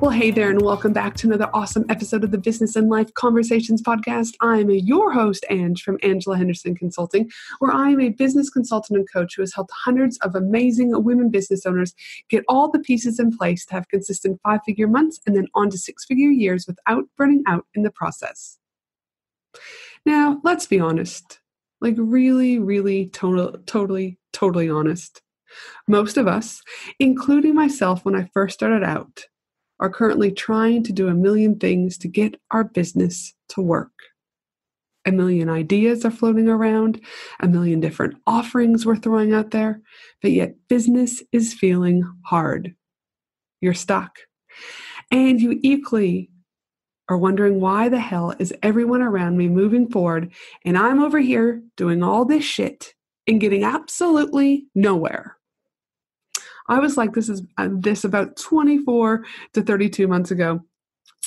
Well, hey there, and welcome back to another awesome episode of the Business and Life Conversations podcast. I'm your host, Ange from Angela Henderson Consulting, where I am a business consultant and coach who has helped hundreds of amazing women business owners get all the pieces in place to have consistent five figure months and then on to six figure years without burning out in the process. Now, let's be honest like, really, really, total, totally, totally honest. Most of us, including myself when I first started out, are currently trying to do a million things to get our business to work. A million ideas are floating around, a million different offerings we're throwing out there, but yet business is feeling hard. You're stuck. And you equally are wondering why the hell is everyone around me moving forward and I'm over here doing all this shit and getting absolutely nowhere. I was like this is uh, this about 24 to 32 months ago.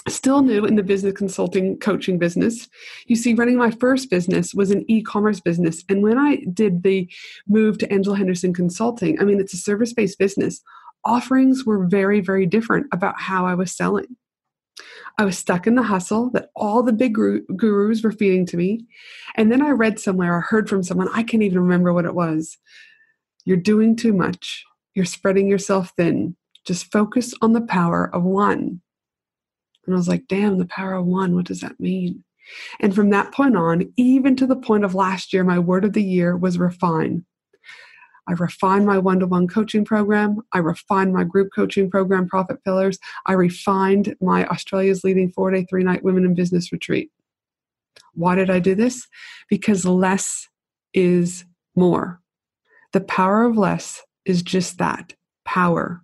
Still new in the business consulting coaching business. You see, running my first business was an e commerce business. And when I did the move to Angela Henderson Consulting, I mean, it's a service based business, offerings were very, very different about how I was selling. I was stuck in the hustle that all the big gurus were feeding to me. And then I read somewhere or heard from someone, I can't even remember what it was. You're doing too much. You're spreading yourself thin. Just focus on the power of one. And I was like, damn, the power of one, what does that mean? And from that point on, even to the point of last year, my word of the year was refine. I refined my one to one coaching program. I refined my group coaching program, Profit Pillars. I refined my Australia's leading four day, three night women in business retreat. Why did I do this? Because less is more. The power of less is just that power,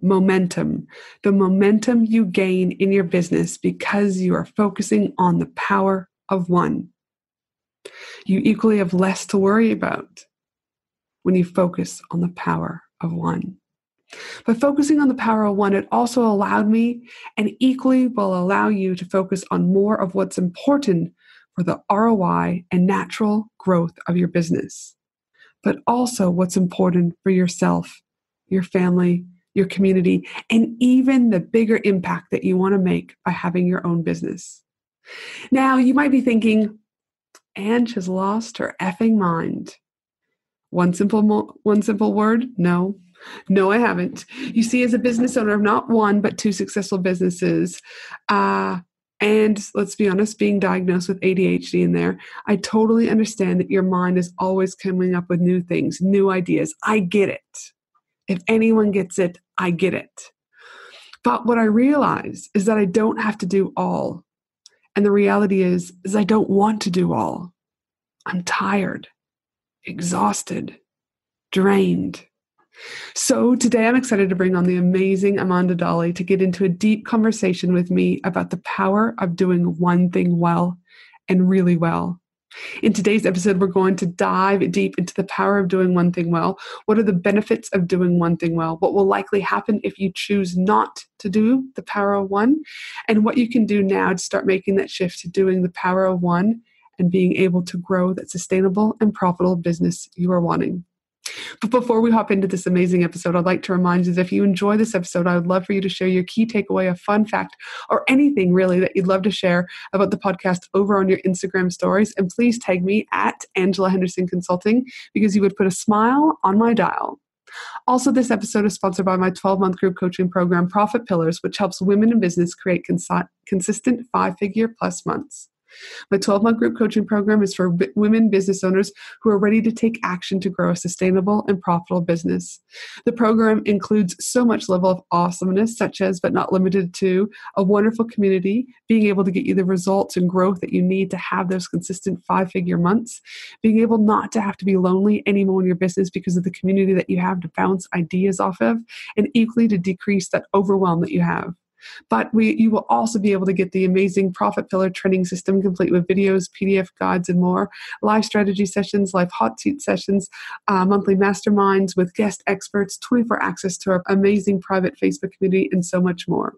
momentum, the momentum you gain in your business because you are focusing on the power of one. You equally have less to worry about when you focus on the power of one. By focusing on the power of one, it also allowed me and equally will allow you to focus on more of what's important for the ROI and natural growth of your business but also what's important for yourself, your family, your community, and even the bigger impact that you want to make by having your own business. Now, you might be thinking, Ange has lost her effing mind. One simple, mo- one simple word? No. No, I haven't. You see, as a business owner of not one, but two successful businesses, uh, and let's be honest, being diagnosed with ADHD in there, I totally understand that your mind is always coming up with new things, new ideas. I get it. If anyone gets it, I get it. But what I realize is that I don't have to do all. And the reality is is I don't want to do all. I'm tired, exhausted, drained. So, today I'm excited to bring on the amazing Amanda Daley to get into a deep conversation with me about the power of doing one thing well and really well. In today's episode, we're going to dive deep into the power of doing one thing well. What are the benefits of doing one thing well? What will likely happen if you choose not to do the power of one? And what you can do now to start making that shift to doing the power of one and being able to grow that sustainable and profitable business you are wanting. But before we hop into this amazing episode, I'd like to remind you that if you enjoy this episode, I would love for you to share your key takeaway, a fun fact, or anything really that you'd love to share about the podcast over on your Instagram stories. And please tag me at Angela Henderson Consulting because you would put a smile on my dial. Also, this episode is sponsored by my 12 month group coaching program, Profit Pillars, which helps women in business create cons- consistent five figure plus months. My 12 month group coaching program is for women business owners who are ready to take action to grow a sustainable and profitable business. The program includes so much level of awesomeness, such as, but not limited to, a wonderful community, being able to get you the results and growth that you need to have those consistent five figure months, being able not to have to be lonely anymore in your business because of the community that you have to bounce ideas off of, and equally to decrease that overwhelm that you have. But we, you will also be able to get the amazing Profit Pillar training system complete with videos, PDF guides, and more, live strategy sessions, live hot seat sessions, uh, monthly masterminds with guest experts, 24 access to our amazing private Facebook community, and so much more.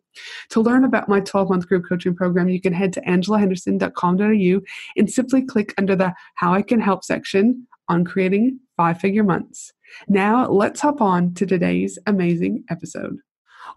To learn about my 12 month group coaching program, you can head to angelahenderson.com.au and simply click under the How I Can Help section on creating five figure months. Now, let's hop on to today's amazing episode.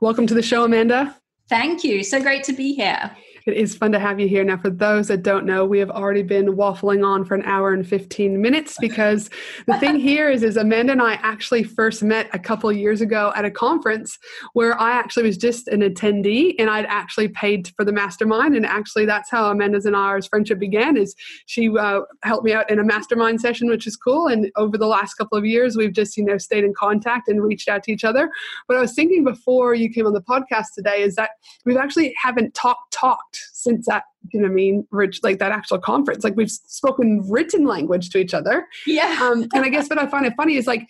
Welcome to the show, Amanda. Thank you. So great to be here. It is fun to have you here. Now, for those that don't know, we have already been waffling on for an hour and 15 minutes because the thing here is, is Amanda and I actually first met a couple years ago at a conference where I actually was just an attendee and I'd actually paid for the mastermind. And actually, that's how Amanda's and ours friendship began. Is she uh, helped me out in a mastermind session, which is cool. And over the last couple of years, we've just you know stayed in contact and reached out to each other. But I was thinking before you came on the podcast today is that we've actually haven't talked talked since that you know what I mean rich like that actual conference. Like we've spoken written language to each other. Yeah. Um, and I guess what I find it funny is like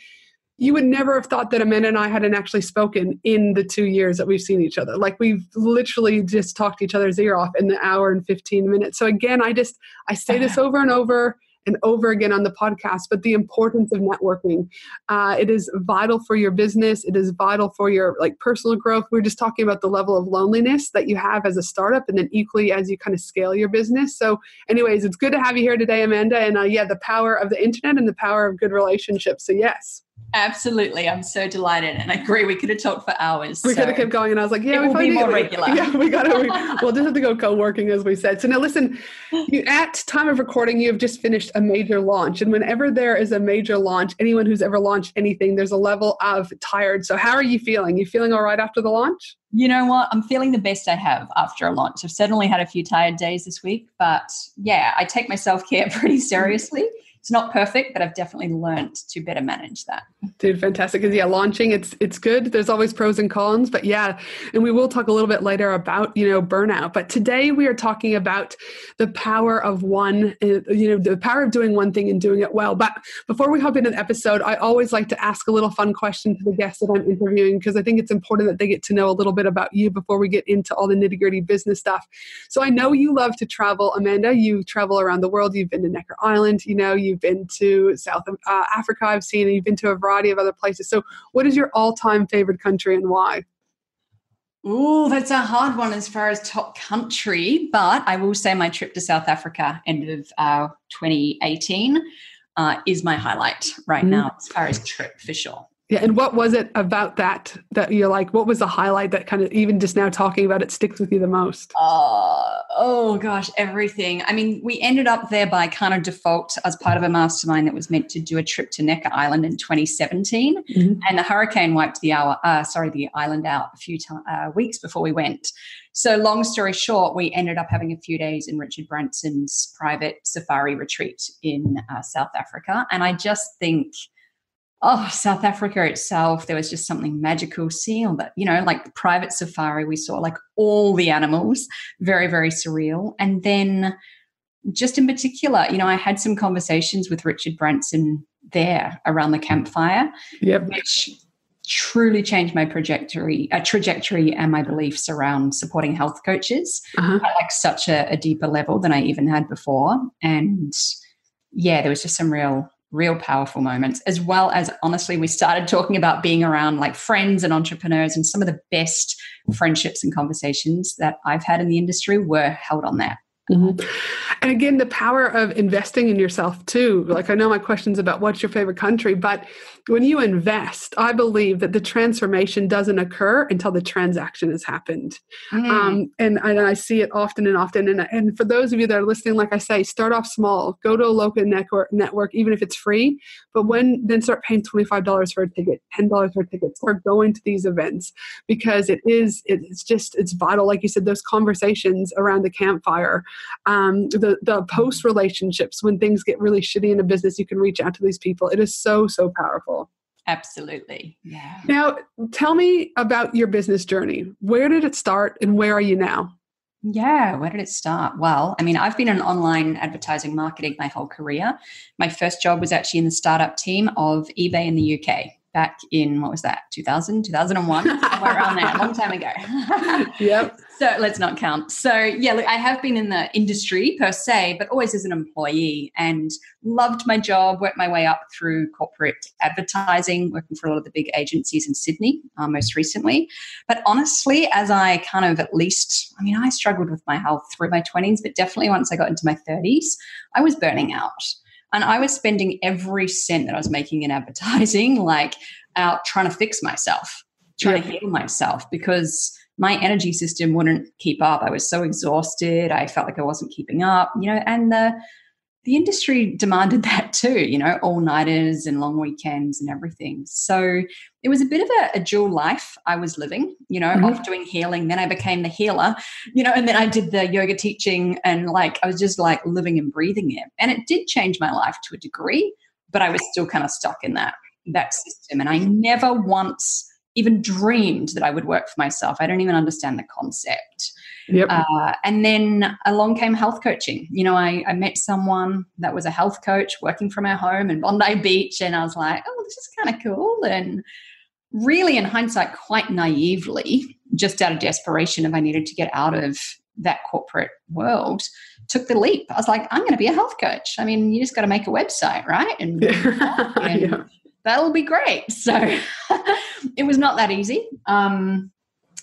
you would never have thought that Amanda and I hadn't actually spoken in the two years that we've seen each other. Like we've literally just talked each other's ear off in the hour and 15 minutes. So again, I just, I say this over and over and over again on the podcast, but the importance of networking. Uh, it is vital for your business. It is vital for your like personal growth. We're just talking about the level of loneliness that you have as a startup, and then equally as you kind of scale your business. So, anyways, it's good to have you here today, Amanda. And uh, yeah, the power of the internet and the power of good relationships. So, yes. Absolutely. I'm so delighted. And I agree. We could have talked for hours. We so could have kept going. And I was like, yeah, we will be more regular. Yeah, we got to, we, we'll just have to go co-working as we said. So now listen, you, at time of recording, you have just finished a major launch. And whenever there is a major launch, anyone who's ever launched anything, there's a level of tired. So how are you feeling? You feeling all right after the launch? You know what? I'm feeling the best I have after a launch. I've certainly had a few tired days this week, but yeah, I take my self-care pretty seriously it's not perfect, but I've definitely learned to better manage that. Dude, fantastic. Because yeah, launching it's it's good. There's always pros and cons, but yeah, and we will talk a little bit later about you know burnout. But today we are talking about the power of one, uh, you know, the power of doing one thing and doing it well. But before we hop into the episode, I always like to ask a little fun question to the guests that I'm interviewing because I think it's important that they get to know a little bit about you before we get into all the nitty gritty business stuff. So I know you love to travel, Amanda. You travel around the world. You've been to Necker Island. You know, you You've been to South uh, Africa, I've seen, and you've been to a variety of other places. So, what is your all time favorite country and why? Oh, that's a hard one as far as top country, but I will say my trip to South Africa, end of uh, 2018, uh, is my highlight right mm-hmm. now as far as trip for sure. Yeah, and what was it about that that you're like? What was the highlight that kind of even just now talking about it sticks with you the most? Uh, oh gosh, everything. I mean, we ended up there by kind of default as part of a mastermind that was meant to do a trip to Necker Island in 2017, mm-hmm. and the hurricane wiped the hour, uh, sorry, the island out a few t- uh, weeks before we went. So, long story short, we ended up having a few days in Richard Branson's private safari retreat in uh, South Africa, and I just think oh, South Africa itself, there was just something magical seeing all that, you know, like private safari, we saw like all the animals, very, very surreal. And then just in particular, you know, I had some conversations with Richard Branson there around the campfire, yep. which truly changed my trajectory, uh, trajectory and my beliefs around supporting health coaches uh-huh. at like such a, a deeper level than I even had before. And yeah, there was just some real real powerful moments, as well as honestly, we started talking about being around like friends and entrepreneurs, and some of the best friendships and conversations that I've had in the industry were held on that. Mm-hmm. And again, the power of investing in yourself too. Like I know my questions about what's your favorite country, but when you invest, I believe that the transformation doesn't occur until the transaction has happened. Mm. Um, and, and, I see it often and often. And, and for those of you that are listening, like I say, start off small. Go to a local network, network even if it's free. But when then start paying twenty five dollars for a ticket, ten dollars for a ticket, or going to these events because it is it's just it's vital. Like you said, those conversations around the campfire um, the the post relationships when things get really shitty in a business you can reach out to these people it is so so powerful absolutely. Yeah. Now tell me about your business journey. Where did it start and where are you now? Yeah, where did it start? Well, I mean, I've been in online advertising marketing my whole career. My first job was actually in the startup team of eBay in the UK back in what was that 2000 2001 somewhere around there a long time ago. Yep. So let's not count. So yeah look i have been in the industry per se but always as an employee and loved my job worked my way up through corporate advertising working for a lot of the big agencies in sydney uh, most recently. But honestly as i kind of at least i mean i struggled with my health through my 20s but definitely once i got into my 30s i was burning out and I was spending every cent that I was making in advertising, like out trying to fix myself, trying yeah. to heal myself because my energy system wouldn't keep up. I was so exhausted. I felt like I wasn't keeping up, you know, and the the industry demanded that too, you know, all nighters and long weekends and everything. So it was a bit of a, a dual life I was living, you know, mm-hmm. off doing healing. Then I became the healer, you know, and then I did the yoga teaching and like I was just like living and breathing it. And it did change my life to a degree, but I was still kind of stuck in that that system. And I never once even dreamed that I would work for myself. I don't even understand the concept. Yep. Uh, and then along came health coaching. You know, I, I, met someone that was a health coach working from our home in Bondi Beach, and I was like, oh, this is kind of cool. And really, in hindsight, quite naively, just out of desperation, if I needed to get out of that corporate world, took the leap. I was like, I'm going to be a health coach. I mean, you just got to make a website, right? And, and yeah. that'll be great. So it was not that easy. Um,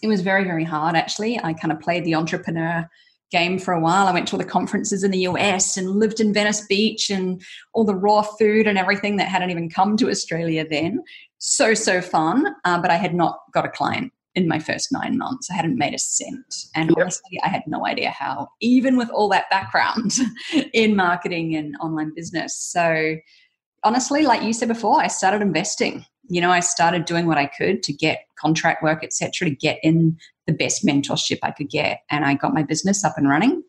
it was very, very hard, actually. I kind of played the entrepreneur game for a while. I went to all the conferences in the US and lived in Venice Beach and all the raw food and everything that hadn't even come to Australia then. So, so fun. Uh, but I had not got a client in my first nine months. I hadn't made a cent. And yep. honestly, I had no idea how, even with all that background in marketing and online business. So, honestly, like you said before, I started investing you know, I started doing what I could to get contract work, etc., to get in the best mentorship I could get. And I got my business up and running.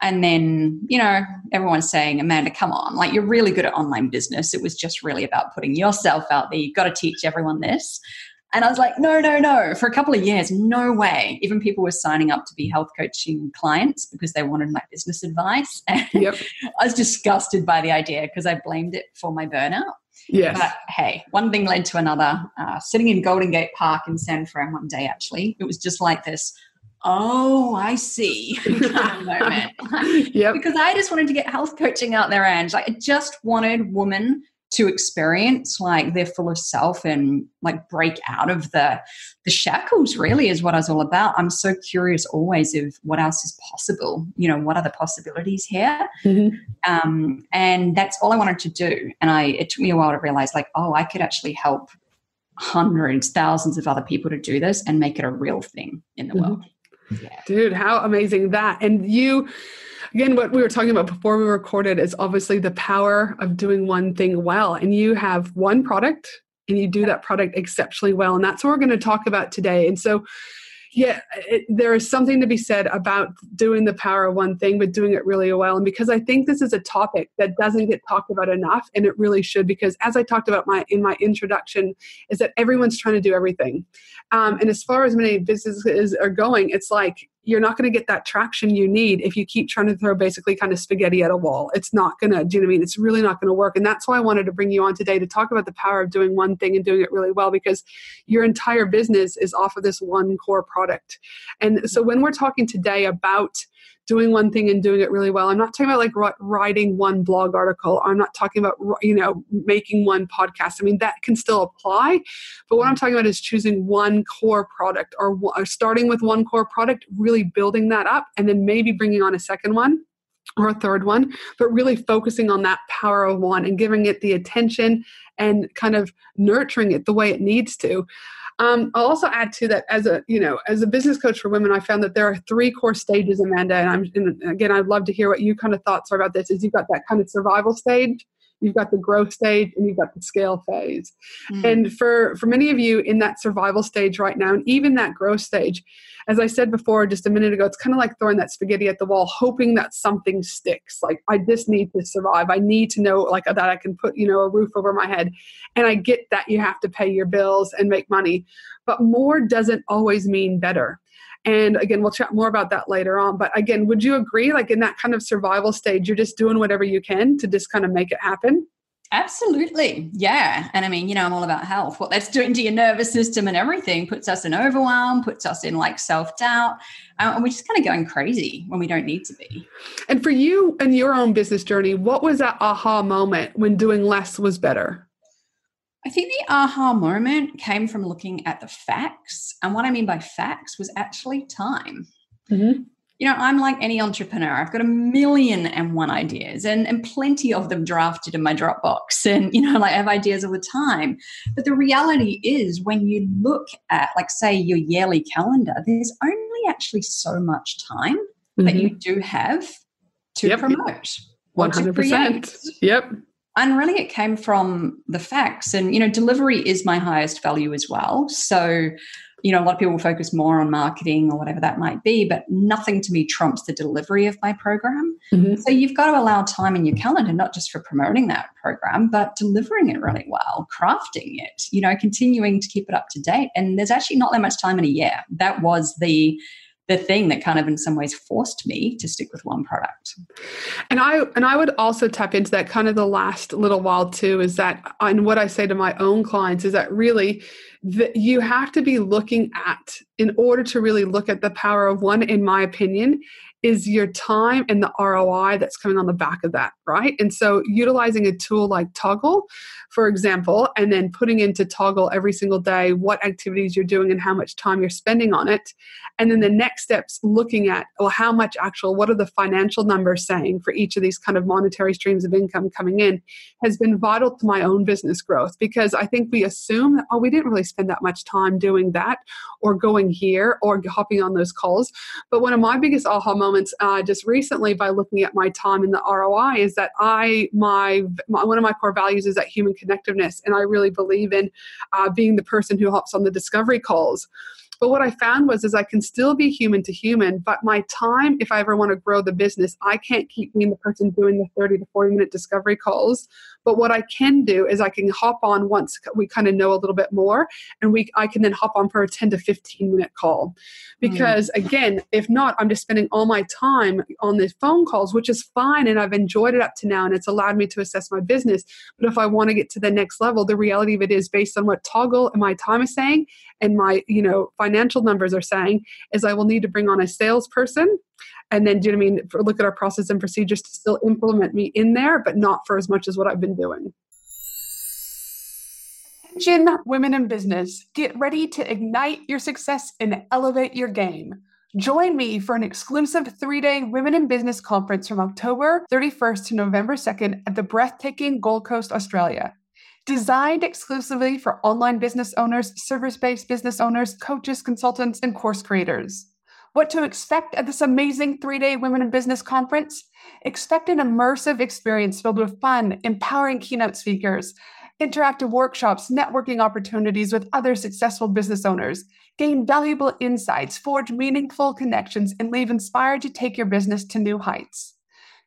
And then, you know, everyone's saying, Amanda, come on, like you're really good at online business. It was just really about putting yourself out there. You've got to teach everyone this. And I was like, no, no, no. For a couple of years, no way. Even people were signing up to be health coaching clients because they wanted my business advice. And yep. I was disgusted by the idea because I blamed it for my burnout. Yes. But hey, one thing led to another. Uh, sitting in Golden Gate Park in San Fran one day, actually, it was just like this. Oh, I see. moment. yep. Because I just wanted to get health coaching out there, and like I just wanted women to experience like they're full of self and like break out of the the shackles really is what I was all about. I'm so curious always of what else is possible. You know, what are the possibilities here? Mm-hmm. Um, and that's all I wanted to do. And I it took me a while to realize like, oh, I could actually help hundreds, thousands of other people to do this and make it a real thing in the mm-hmm. world. Yeah. Dude, how amazing that. And you again what we were talking about before we recorded is obviously the power of doing one thing well and you have one product and you do that product exceptionally well and that's what we're going to talk about today and so yeah it, there is something to be said about doing the power of one thing but doing it really well and because i think this is a topic that doesn't get talked about enough and it really should because as i talked about my in my introduction is that everyone's trying to do everything. Um, and as far as many businesses are going it's like you're not going to get that traction you need if you keep trying to throw basically kind of spaghetti at a wall. It's not going to, do you know what I mean? It's really not going to work. And that's why I wanted to bring you on today to talk about the power of doing one thing and doing it really well because your entire business is off of this one core product. And so when we're talking today about doing one thing and doing it really well. I'm not talking about like writing one blog article. I'm not talking about, you know, making one podcast. I mean, that can still apply. But what I'm mm-hmm. talking about is choosing one core product or, or starting with one core product, really building that up, and then maybe bringing on a second one or a third one, but really focusing on that power of one and giving it the attention and kind of nurturing it the way it needs to. Um, I'll also add to that as a you know as a business coach for women, I found that there are three core stages, Amanda. And I'm and again, I'd love to hear what you kind of thoughts are about this. Is you've got that kind of survival stage, you've got the growth stage and you've got the scale phase. Mm. and for for many of you in that survival stage right now and even that growth stage as i said before just a minute ago it's kind of like throwing that spaghetti at the wall hoping that something sticks. Like i just need to survive. I need to know like that i can put you know a roof over my head. And i get that you have to pay your bills and make money. But more doesn't always mean better and again, we'll chat more about that later on. But again, would you agree, like in that kind of survival stage, you're just doing whatever you can to just kind of make it happen? Absolutely. Yeah. And I mean, you know, I'm all about health. What that's doing to your nervous system and everything puts us in overwhelm, puts us in like self doubt. Um, and we're just kind of going crazy when we don't need to be. And for you and your own business journey, what was that aha moment when doing less was better? I think the aha moment came from looking at the facts. And what I mean by facts was actually time. Mm-hmm. You know, I'm like any entrepreneur. I've got a million and one ideas and, and plenty of them drafted in my Dropbox. And, you know, like I have ideas all the time. But the reality is when you look at, like, say, your yearly calendar, there's only actually so much time mm-hmm. that you do have to yep. promote. 100%. Yep and really it came from the facts. And you know delivery is my highest value as well. So you know a lot of people focus more on marketing or whatever that might be but nothing to me trumps the delivery of my program. Mm-hmm. so you've got to allow time in your calendar not just for promoting that program but delivering it really well crafting it you know continuing to keep it up to date. And there's actually not that much time in a year. That was the the thing that kind of in some ways forced me to stick with one product. And i and i would also tap into that kind of the last little while too is that and what i say to my own clients is that really that you have to be looking at in order to really look at the power of one in my opinion is your time and the ROI that's coming on the back of that, right? And so utilizing a tool like Toggl, for example, and then putting into Toggl every single day what activities you're doing and how much time you're spending on it. And then the next steps looking at, well, how much actual, what are the financial numbers saying for each of these kind of monetary streams of income coming in has been vital to my own business growth because I think we assume that, oh, we didn't really spend that much time doing that or going here or hopping on those calls. But one of my biggest aha moments moments uh, just recently by looking at my time in the ROI is that I my, my, one of my core values is that human connectiveness, and I really believe in uh, being the person who hops on the discovery calls. But what I found was is I can still be human to human, but my time, if I ever want to grow the business, I can't keep being the person doing the 30 to 40 minute discovery calls. But what I can do is I can hop on once we kind of know a little bit more and we I can then hop on for a 10 to 15 minute call. Because mm. again, if not, I'm just spending all my time on the phone calls, which is fine and I've enjoyed it up to now and it's allowed me to assess my business. But if I want to get to the next level, the reality of it is based on what Toggl and my time is saying and my, you know, financial numbers are saying is I will need to bring on a salesperson and then do you know I mean for, look at our process and procedures to still implement me in there, but not for as much as what I've been doing. Attention, women in business, get ready to ignite your success and elevate your game. Join me for an exclusive three day Women in Business conference from October 31st to November 2nd at the breathtaking Gold Coast, Australia. Designed exclusively for online business owners, service based business owners, coaches, consultants, and course creators. What to expect at this amazing three day Women in Business conference? Expect an immersive experience filled with fun, empowering keynote speakers, interactive workshops, networking opportunities with other successful business owners, gain valuable insights, forge meaningful connections, and leave inspired to take your business to new heights.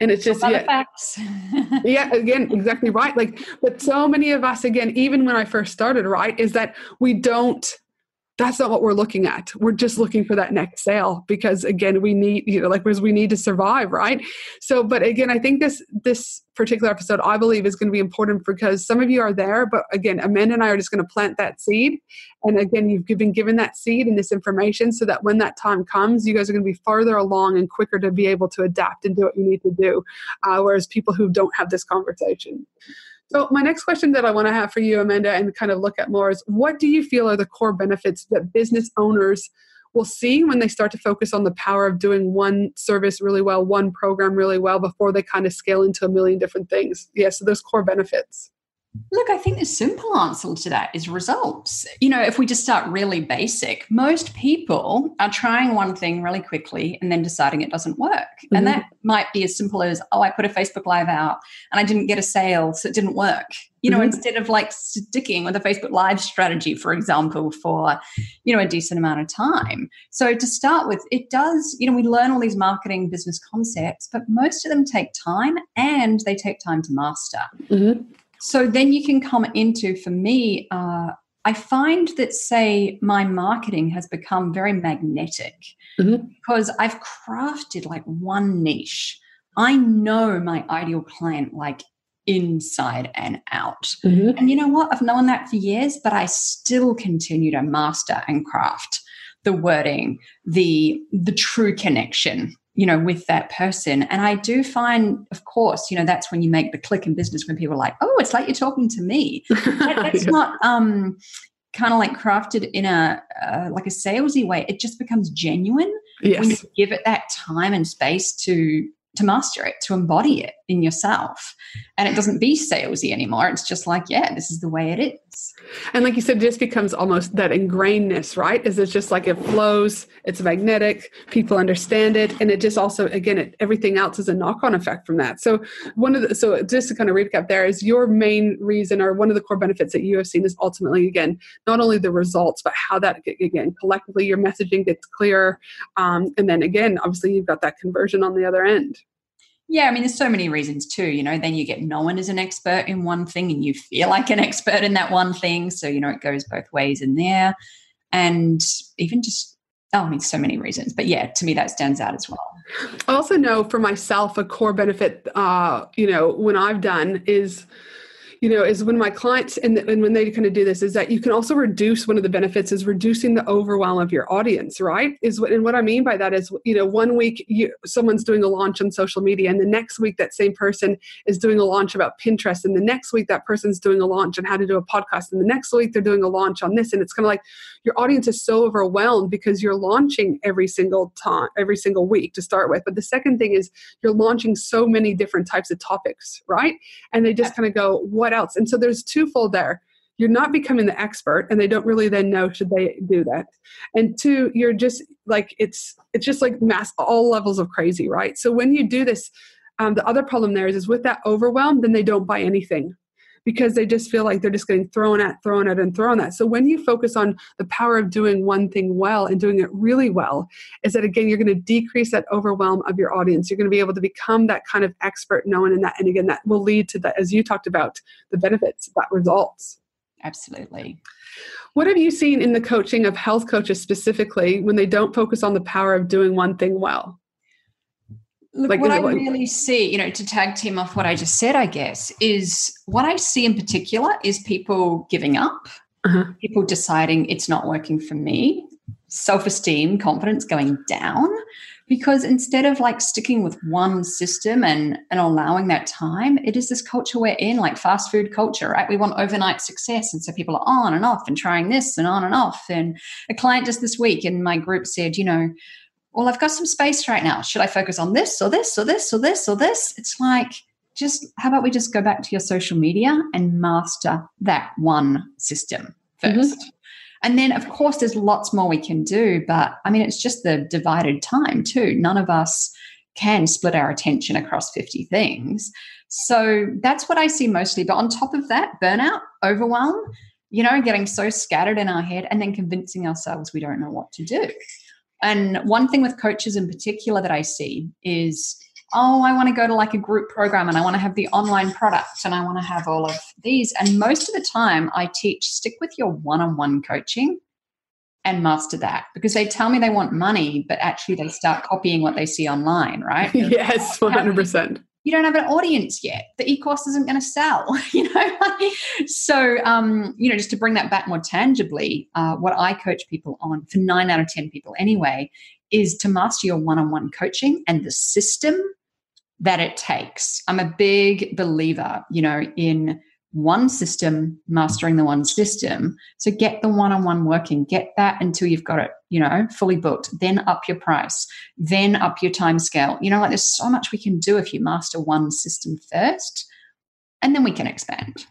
And it's just yeah, facts. yeah, again, exactly right. Like, but so many of us, again, even when I first started, right, is that we don't that's not what we're looking at. We're just looking for that next sale because again, we need, you know, like because we need to survive, right? So, but again, I think this this particular episode I believe is going to be important because some of you are there, but again, Amanda and I are just going to plant that seed. And again, you've been given that seed and this information so that when that time comes, you guys are going to be farther along and quicker to be able to adapt and do what you need to do. Uh, whereas people who don't have this conversation. So, my next question that I want to have for you, Amanda, and kind of look at more is what do you feel are the core benefits that business owners will see when they start to focus on the power of doing one service really well, one program really well before they kind of scale into a million different things? Yeah, so those core benefits. Look, I think the simple answer to that is results. You know, if we just start really basic, most people are trying one thing really quickly and then deciding it doesn't work. Mm-hmm. And that might be as simple as, oh, I put a Facebook Live out and I didn't get a sale, so it didn't work. You know, mm-hmm. instead of like sticking with a Facebook Live strategy, for example, for, you know, a decent amount of time. So to start with, it does, you know, we learn all these marketing business concepts, but most of them take time and they take time to master. Mm-hmm. So then you can come into, for me, uh, I find that, say, my marketing has become very magnetic mm-hmm. because I've crafted like one niche. I know my ideal client like inside and out. Mm-hmm. And you know what? I've known that for years, but I still continue to master and craft the wording, the the true connection you know, with that person. And I do find, of course, you know, that's when you make the click in business when people are like, oh, it's like you're talking to me. That, that's yeah. not um, kind of like crafted in a uh, like a salesy way. It just becomes genuine yes. when you give it that time and space to to master it, to embody it in yourself. And it doesn't be salesy anymore. It's just like, yeah, this is the way it is. And like you said, it just becomes almost that ingrainedness, right? Is it's just like it flows, it's magnetic, people understand it. And it just also, again, it, everything else is a knock on effect from that. So, one of the, so just to kind of recap there is your main reason or one of the core benefits that you have seen is ultimately, again, not only the results, but how that, again, collectively your messaging gets clearer. Um, and then again, obviously, you've got that conversion on the other end. Yeah, I mean, there's so many reasons too. You know, then you get known as an expert in one thing and you feel like an expert in that one thing. So, you know, it goes both ways in there. And even just, oh, I mean, so many reasons. But yeah, to me, that stands out as well. I also know for myself, a core benefit, uh, you know, when I've done is, you know is when my clients and, and when they kind of do this is that you can also reduce one of the benefits is reducing the overwhelm of your audience right? Is what and what i mean by that is you know one week you, someone's doing a launch on social media and the next week that same person is doing a launch about pinterest and the next week that person's doing a launch on how to do a podcast and the next week they're doing a launch on this and it's kind of like your audience is so overwhelmed because you're launching every single time every single week to start with. But the second thing is you're launching so many different types of topics right? And they just kind of go what else. And so there's twofold there. You're not becoming the expert, and they don't really then know should they do that. And two, you're just like it's it's just like mass all levels of crazy, right? So when you do this, um, the other problem there is is with that overwhelm, then they don't buy anything because they just feel like they're just getting thrown at, thrown at, and thrown at. So when you focus on the power of doing one thing well and doing it really well, is that again, you're going to decrease that overwhelm of your audience. You're going to be able to become that kind of expert known in that. And again, that will lead to that, as you talked about, the benefits, that results. Absolutely. What have you seen in the coaching of health coaches specifically when they don't focus on the power of doing one thing well? Look, like, what I like, really see, you know, to tag team off what I just said, I guess, is what I see in particular is people giving up, uh-huh. people deciding it's not working for me, self esteem, confidence going down. Because instead of like sticking with one system and, and allowing that time, it is this culture we're in, like fast food culture, right? We want overnight success. And so people are on and off and trying this and on and off. And a client just this week in my group said, you know, well, I've got some space right now. Should I focus on this or this or this or this or this? It's like, just how about we just go back to your social media and master that one system 1st mm-hmm. And then, of course, there's lots more we can do. But I mean, it's just the divided time, too. None of us can split our attention across 50 things. So that's what I see mostly. But on top of that, burnout, overwhelm, you know, getting so scattered in our head and then convincing ourselves we don't know what to do. And one thing with coaches in particular that I see is, oh, I want to go to like a group program and I want to have the online product and I want to have all of these. And most of the time, I teach stick with your one on one coaching and master that because they tell me they want money, but actually they start copying what they see online, right? yes, um, 100% you don't have an audience yet. The e-course isn't going to sell, you know. so, um, you know, just to bring that back more tangibly, uh, what I coach people on for nine out of ten people anyway is to master your one-on-one coaching and the system that it takes. I'm a big believer, you know, in one system mastering the one system. So get the one-on-one working get that until you've got it you know fully booked then up your price then up your time scale you know like there's so much we can do if you master one system first and then we can expand.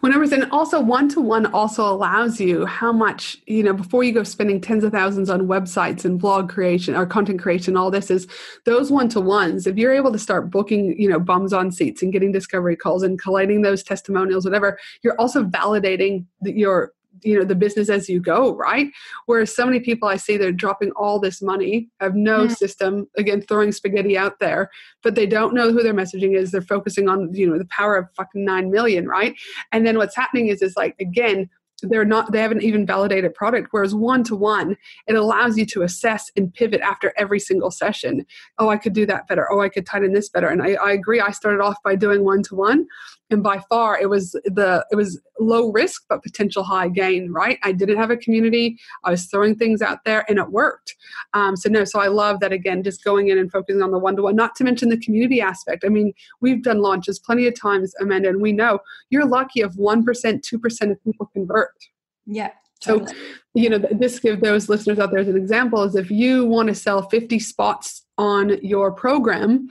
Whenever, and also one to one also allows you how much, you know, before you go spending tens of thousands on websites and blog creation or content creation, all this is those one to ones. If you're able to start booking, you know, bums on seats and getting discovery calls and collating those testimonials, whatever, you're also validating your you know the business as you go right? Whereas so many people i see they're dropping all this money. Have no mm. system again throwing spaghetti out there but they don't know who their messaging is. They're focusing on you know the power of fucking 9 million right? And then what's happening is is like again they're not they haven't even validated product whereas one to one it allows you to assess and pivot after every single session. Oh i could do that better. Oh i could tighten this better. And i, I agree i started off by doing one to one and by far it was the it was low risk but potential high gain right? I didn't have a community. I was throwing things out there and it worked. Um, so no so i love that again just going in and focusing on the one-to-one not to mention the community aspect. I mean we've done launches plenty of times amanda and we know you're lucky if 1% 2% of people convert. Yeah. So you know this give those listeners out there as an example is if you want to sell 50 spots on your program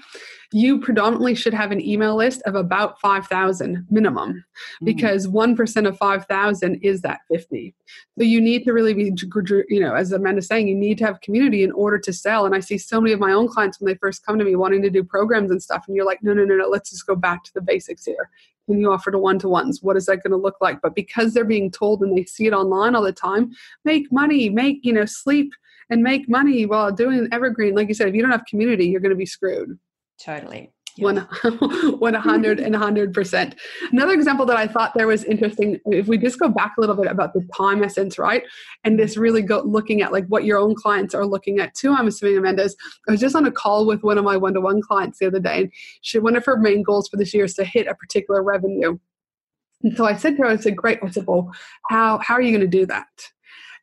you predominantly should have an email list of about 5,000 minimum mm-hmm. because 1% of 5,000 is that 50. So you need to really be, you know, as Amanda's saying, you need to have community in order to sell. And I see so many of my own clients when they first come to me wanting to do programs and stuff. And you're like, no, no, no, no, let's just go back to the basics here. Can you offer to one to ones? What is that going to look like? But because they're being told and they see it online all the time, make money, make, you know, sleep and make money while doing evergreen. Like you said, if you don't have community, you're going to be screwed. Totally. One, 100 and 100%. Another example that I thought there was interesting, if we just go back a little bit about the time essence, right? And this really go looking at like what your own clients are looking at too. I'm assuming Amanda's. I was just on a call with one of my one-to-one clients the other day, and she one of her main goals for this year is to hit a particular revenue. And so I said to her, I said, Great. I said, Well, how how are you going to do that?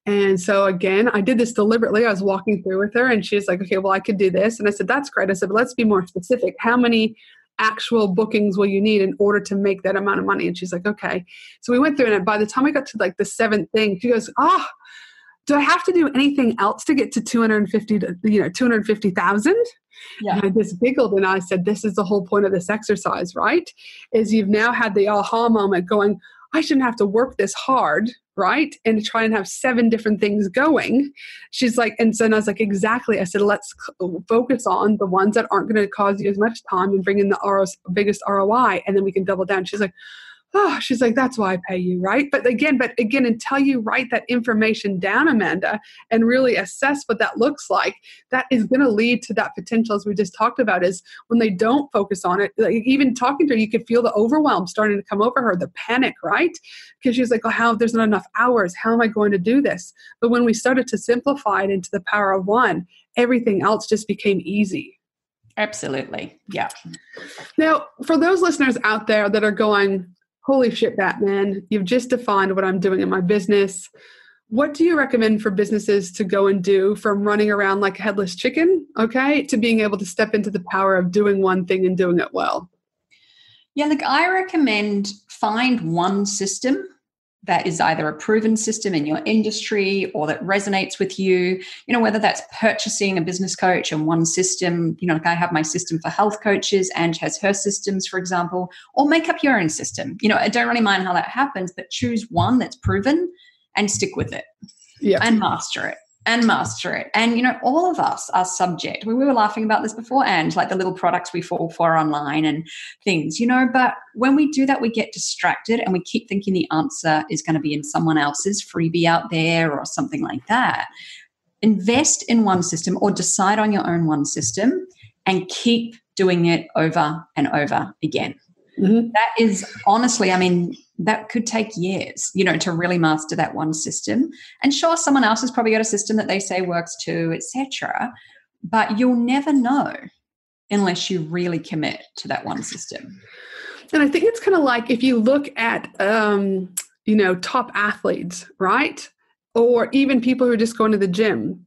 And so again, I did this deliberately. I was walking through with her and she's like, okay, well, I could do this. And I said, that's great. I said, but let's be more specific. How many actual bookings will you need in order to make that amount of money? And she's like, okay. So we went through and by the time I got to like the seventh thing, she goes, oh, do I have to do anything else to get to 250, to, you know, 250,000? Yeah. And I just giggled and I said, this is the whole point of this exercise, right? Is you've now had the aha moment going, I shouldn't have to work this hard, right? And try and have seven different things going. She's like, and so and I was like, exactly. I said, let's focus on the ones that aren't going to cause you as much time and bring in the biggest ROI, and then we can double down. She's like, oh, she's like, that's why I pay you, right? But again, but again, until you write that information down, Amanda, and really assess what that looks like, that is going to lead to that potential, as we just talked about, is when they don't focus on it, like even talking to her, you could feel the overwhelm starting to come over her, the panic, right? Because she's like, oh, how, there's not enough hours. How am I going to do this? But when we started to simplify it into the power of one, everything else just became easy. Absolutely. Yeah. Now, for those listeners out there that are going, holy shit, Batman, you've just defined what I'm doing in my business. What do you recommend for businesses to go and do from running around like a headless chicken, okay, to being able to step into the power of doing one thing and doing it well? Yeah, look, I recommend find one system that is either a proven system in your industry or that resonates with you you know whether that's purchasing a business coach and one system you know like i have my system for health coaches and has her systems for example or make up your own system you know i don't really mind how that happens but choose one that's proven and stick with it yeah. and master it and master it. And you know, all of us are subject. We, we were laughing about this before, and like the little products we fall for online and things, you know. But when we do that, we get distracted and we keep thinking the answer is going to be in someone else's freebie out there or something like that. Invest in one system or decide on your own one system and keep doing it over and over again. Mm-hmm. That is honestly, I mean, that could take years, you know, to really master that one system. And sure, someone else has probably got a system that they say works too, etc. But you'll never know unless you really commit to that one system. And I think it's kind of like if you look at, um, you know, top athletes, right? Or even people who are just going to the gym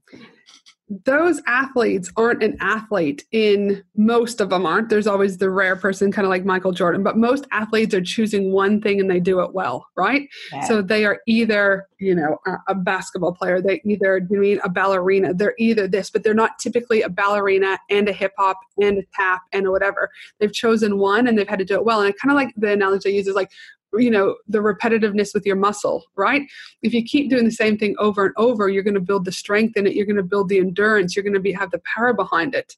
those athletes aren't an athlete in most of them aren't. There's always the rare person kind of like michael jordan but most athletes are choosing one thing and they do it well right? Yeah. so they are either you know a, a basketball player they either you mean a ballerina? They're either this but they're not typically a ballerina and a hip hop and a tap and a whatever. They've chosen one and they've had to do it well and i kind of like the analogy i use is like you know the repetitiveness with your muscle right? If you keep doing the same thing over and over you're going to build the strength in it you're going to build the endurance you're going to be have the power behind it.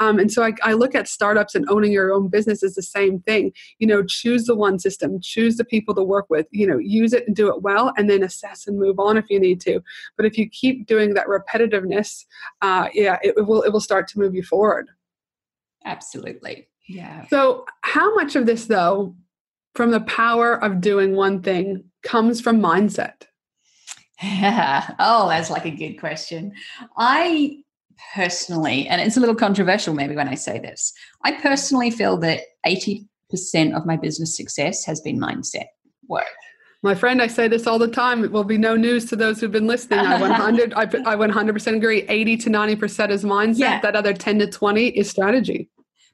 Um, and so I, I look at startups and owning your own business as the same thing. You know choose the one system choose the people to work with you know use it and do it well and then assess and move on if you need to. But if you keep doing that repetitiveness uh, yeah it, it will it will start to move you forward. Absolutely. Yeah. So how much of this though from the power of doing one thing comes from mindset? Yeah. Oh, that's like a good question. I personally, and it's a little controversial maybe when I say this, I personally feel that 80% of my business success has been mindset work. My friend, I say this all the time. It will be no news to those who've been listening. I 100, I, I 100% agree. 80 to 90% is mindset. Yeah. That other 10 to 20 is strategy.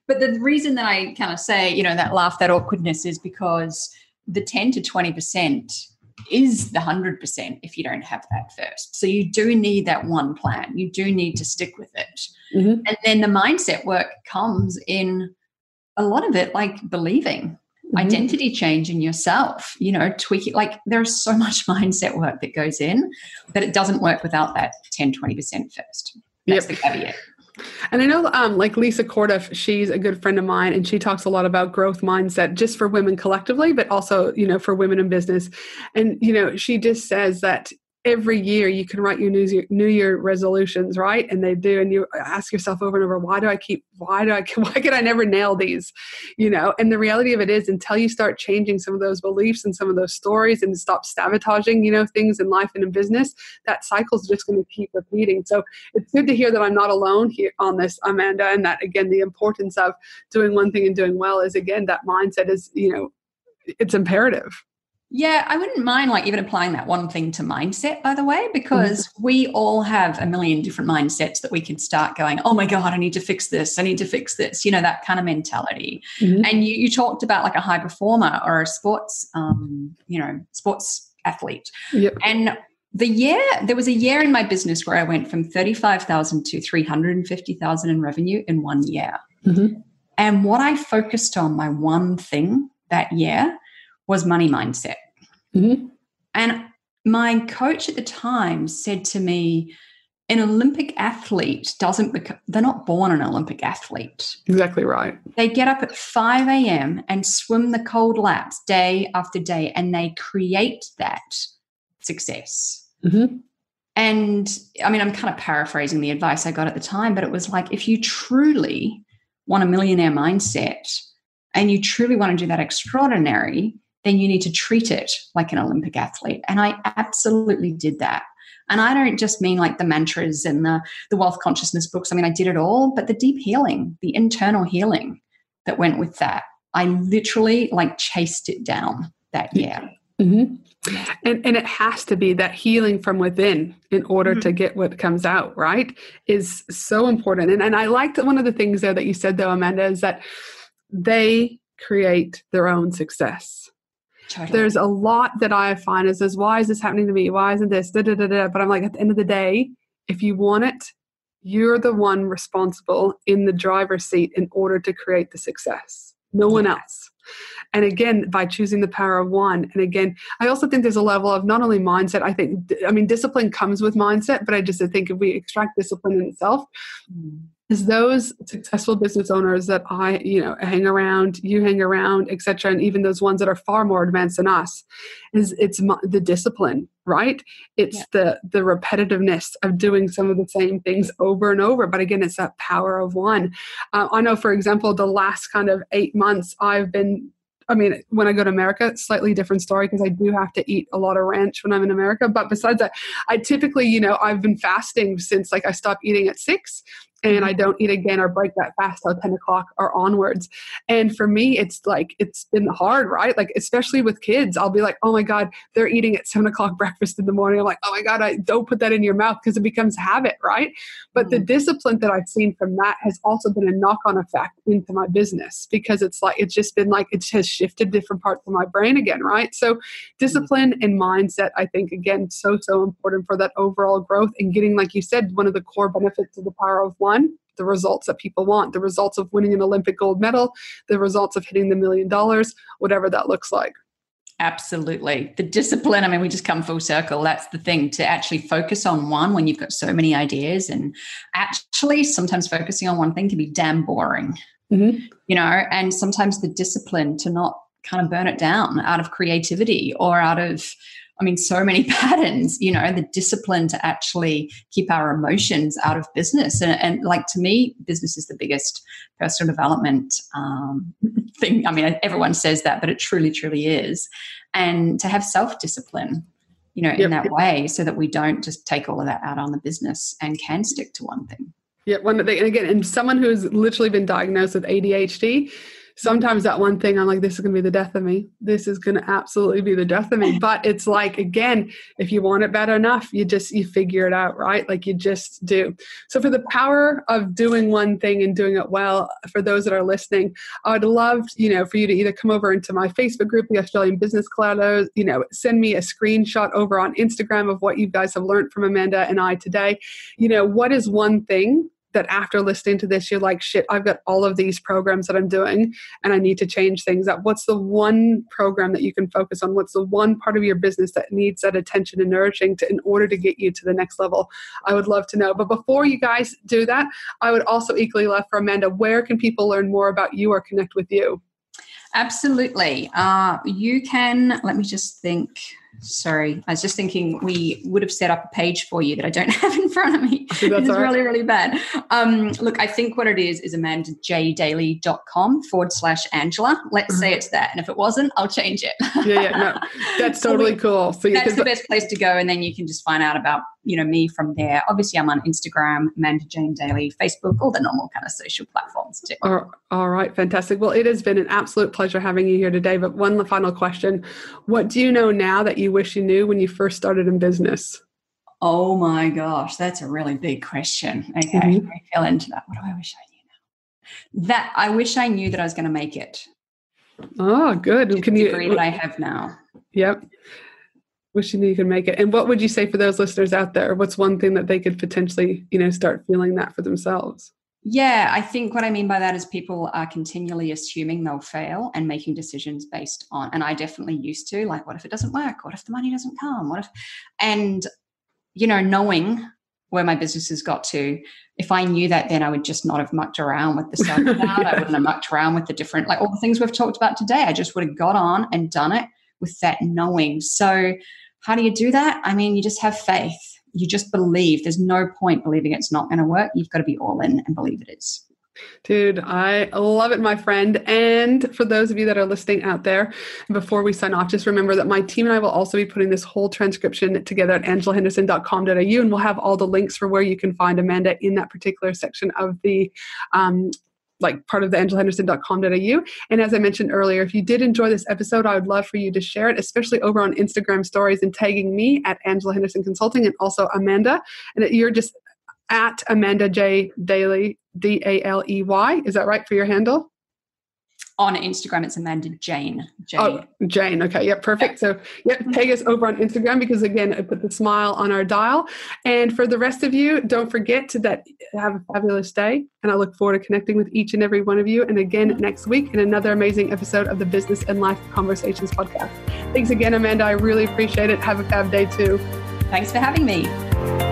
But the reason that I kind of say, you know, that laugh, that awkwardness is because the 10 to 20% is the 100% if you don't have that first. So you do need that one plan. You do need to stick with it. Mm-hmm. And then the mindset work comes in a lot of it like believing. Mm-hmm. Identity change in yourself, you know, tweak it. Like there's so much mindset work that goes in that it doesn't work without that 10, 20% first. That's yep. the caveat. And I know, um, like Lisa Corduff, she's a good friend of mine, and she talks a lot about growth mindset just for women collectively, but also, you know, for women in business. And, you know, she just says that every year you can write your new year, new year resolutions right? And they do and you ask yourself over and over why do i keep why do i why can i never nail these? You know and the reality of it is until you start changing some of those beliefs and some of those stories and stop sabotaging you know things in life and in business that cycle is just going to keep repeating. So it's good to hear that i'm not alone here on this amanda and that again the importance of doing one thing and doing well is again that mindset is you know it's imperative yeah, I wouldn't mind like even applying that one thing to mindset, by the way, because mm-hmm. we all have a million different mindsets that we can start going, oh my God, I need to fix this. I need to fix this, you know, that kind of mentality. Mm-hmm. And you, you talked about like a high performer or a sports, um, you know, sports athlete. Yep. And the year, there was a year in my business where I went from 35,000 to 350,000 in revenue in one year. Mm-hmm. And what I focused on, my one thing that year, was money mindset. Mm-hmm. And my coach at the time said to me, an Olympic athlete doesn't become, they're not born an Olympic athlete. Exactly right. They get up at 5 a.m. and swim the cold laps day after day, and they create that success. Mm-hmm. And I mean, I'm kind of paraphrasing the advice I got at the time, but it was like if you truly want a millionaire mindset and you truly want to do that extraordinary, then you need to treat it like an Olympic athlete. And I absolutely did that. And I don't just mean like the mantras and the, the wealth consciousness books. I mean, I did it all, but the deep healing, the internal healing that went with that, I literally like chased it down that year. Mm-hmm. And, and it has to be that healing from within in order mm-hmm. to get what comes out, right? Is so important. And, and I liked one of the things there that you said, though, Amanda, is that they create their own success. Totally. There's a lot that I find is this, why is this happening to me? Why isn't this? Da, da, da, da. But I'm like, at the end of the day, if you want it, you're the one responsible in the driver's seat in order to create the success, no yeah. one else. And again, by choosing the power of one. And again, I also think there's a level of not only mindset, I think, I mean, discipline comes with mindset, but I just think if we extract discipline in itself, mm is those successful business owners that I, you know, hang around, you hang around, etc., and even those ones that are far more advanced than us, is it's the discipline, right? It's yeah. the the repetitiveness of doing some of the same things over and over. But again, it's that power of one. Uh, I know, for example, the last kind of eight months, I've been I mean, when I go to America, slightly different story because I do have to eat a lot of ranch when I'm in America. But besides that, I typically, you know, I've been fasting since like I stopped eating at six and I don't eat again or break that fast till 10 o'clock or onwards. And for me, it's like, it's been hard, right? Like, especially with kids, I'll be like, oh my God, they're eating at seven o'clock breakfast in the morning. I'm like, oh my God, I don't put that in your mouth because it becomes habit, right? But mm-hmm. the discipline that I've seen from that has also been a knock on effect into my business because it's like, it's just been like, it has shifted different parts of my brain again, right? So, discipline mm-hmm. and mindset, I think, again, so, so important for that overall growth and getting, like you said, one of the core benefits of the power of one the results that people want, the results of winning an Olympic gold medal, the results of hitting the million dollars, whatever that looks like. Absolutely. The discipline, I mean, we just come full circle. That's the thing to actually focus on one when you've got so many ideas. And actually, sometimes focusing on one thing can be damn boring, mm-hmm. you know, and sometimes the discipline to not kind of burn it down out of creativity or out of I mean, so many patterns, you know, the discipline to actually keep our emotions out of business. And, and like to me, business is the biggest personal development um, thing. I mean, everyone says that, but it truly, truly is. And to have self discipline, you know, in that way so that we don't just take all of that out on the business and can stick to one thing. Yeah, one thing, and again, and someone who's literally been diagnosed with ADHD, sometimes that one thing I'm like, this is going to be the death of me. This is going to absolutely be the death of me. But it's like, again, if you want it bad enough, you just, you figure it out, right? Like you just do. So for the power of doing one thing and doing it well, for those that are listening, I would love, you know, for you to either come over into my Facebook group, the Australian Business Cloud, you know, send me a screenshot over on Instagram of what you guys have learned from Amanda and I today. You know, what is one thing that after listening to this, you're like, shit, I've got all of these programs that I'm doing and I need to change things up. What's the one program that you can focus on? What's the one part of your business that needs that attention and nourishing to, in order to get you to the next level? I would love to know. But before you guys do that, I would also equally love for Amanda, where can people learn more about you or connect with you? Absolutely. Uh, you can, let me just think. Sorry, I was just thinking we would have set up a page for you that I don't have in front of me. It's right. really, really bad. Um, look, I think what it is is amandajdaley.com forward slash Angela. Let's mm-hmm. say it's that. And if it wasn't, I'll change it. yeah, yeah, no, that's totally cool. So that's the best place to go. And then you can just find out about you know me from there. Obviously, I'm on Instagram, Amanda Jane Daley, Facebook, all the normal kind of social platforms too. All, all right, fantastic. Well, it has been an absolute pleasure having you here today. But one final question: What do you know now that you wish you knew when you first started in business? Oh my gosh, that's a really big question. Okay, mm-hmm. I fell into that. What do I wish I knew now? That I wish I knew that I was going to make it. Oh, good. Can you agree that I have now? Yep wishing you could make it and what would you say for those listeners out there what's one thing that they could potentially you know start feeling that for themselves yeah i think what i mean by that is people are continually assuming they'll fail and making decisions based on and i definitely used to like what if it doesn't work what if the money doesn't come what if and you know knowing where my business has got to if i knew that then i would just not have mucked around with the self yeah. i wouldn't have mucked around with the different like all the things we've talked about today i just would have got on and done it with that knowing so how do you do that? I mean, you just have faith. You just believe. There's no point believing it's not going to work. You've got to be all in and believe it is. Dude, I love it, my friend. And for those of you that are listening out there, before we sign off, just remember that my team and I will also be putting this whole transcription together at angelahenderson.com.au, and we'll have all the links for where you can find Amanda in that particular section of the um, like part of the angelahenderson.com.au. And as I mentioned earlier, if you did enjoy this episode, I would love for you to share it, especially over on Instagram stories and tagging me at Angela Henderson Consulting and also Amanda. And you're just at Amanda J Daley, D A L E Y. Is that right for your handle? On Instagram, it's Amanda Jane. Jane. Oh, Jane. Okay. Yep. Perfect. So, yep. Mm-hmm. Tag us over on Instagram because again, I put the smile on our dial. And for the rest of you, don't forget to that have a fabulous day. And I look forward to connecting with each and every one of you. And again mm-hmm. next week in another amazing episode of the Business and Life Conversations podcast. Thanks again, Amanda. I really appreciate it. Have a fab day too. Thanks for having me.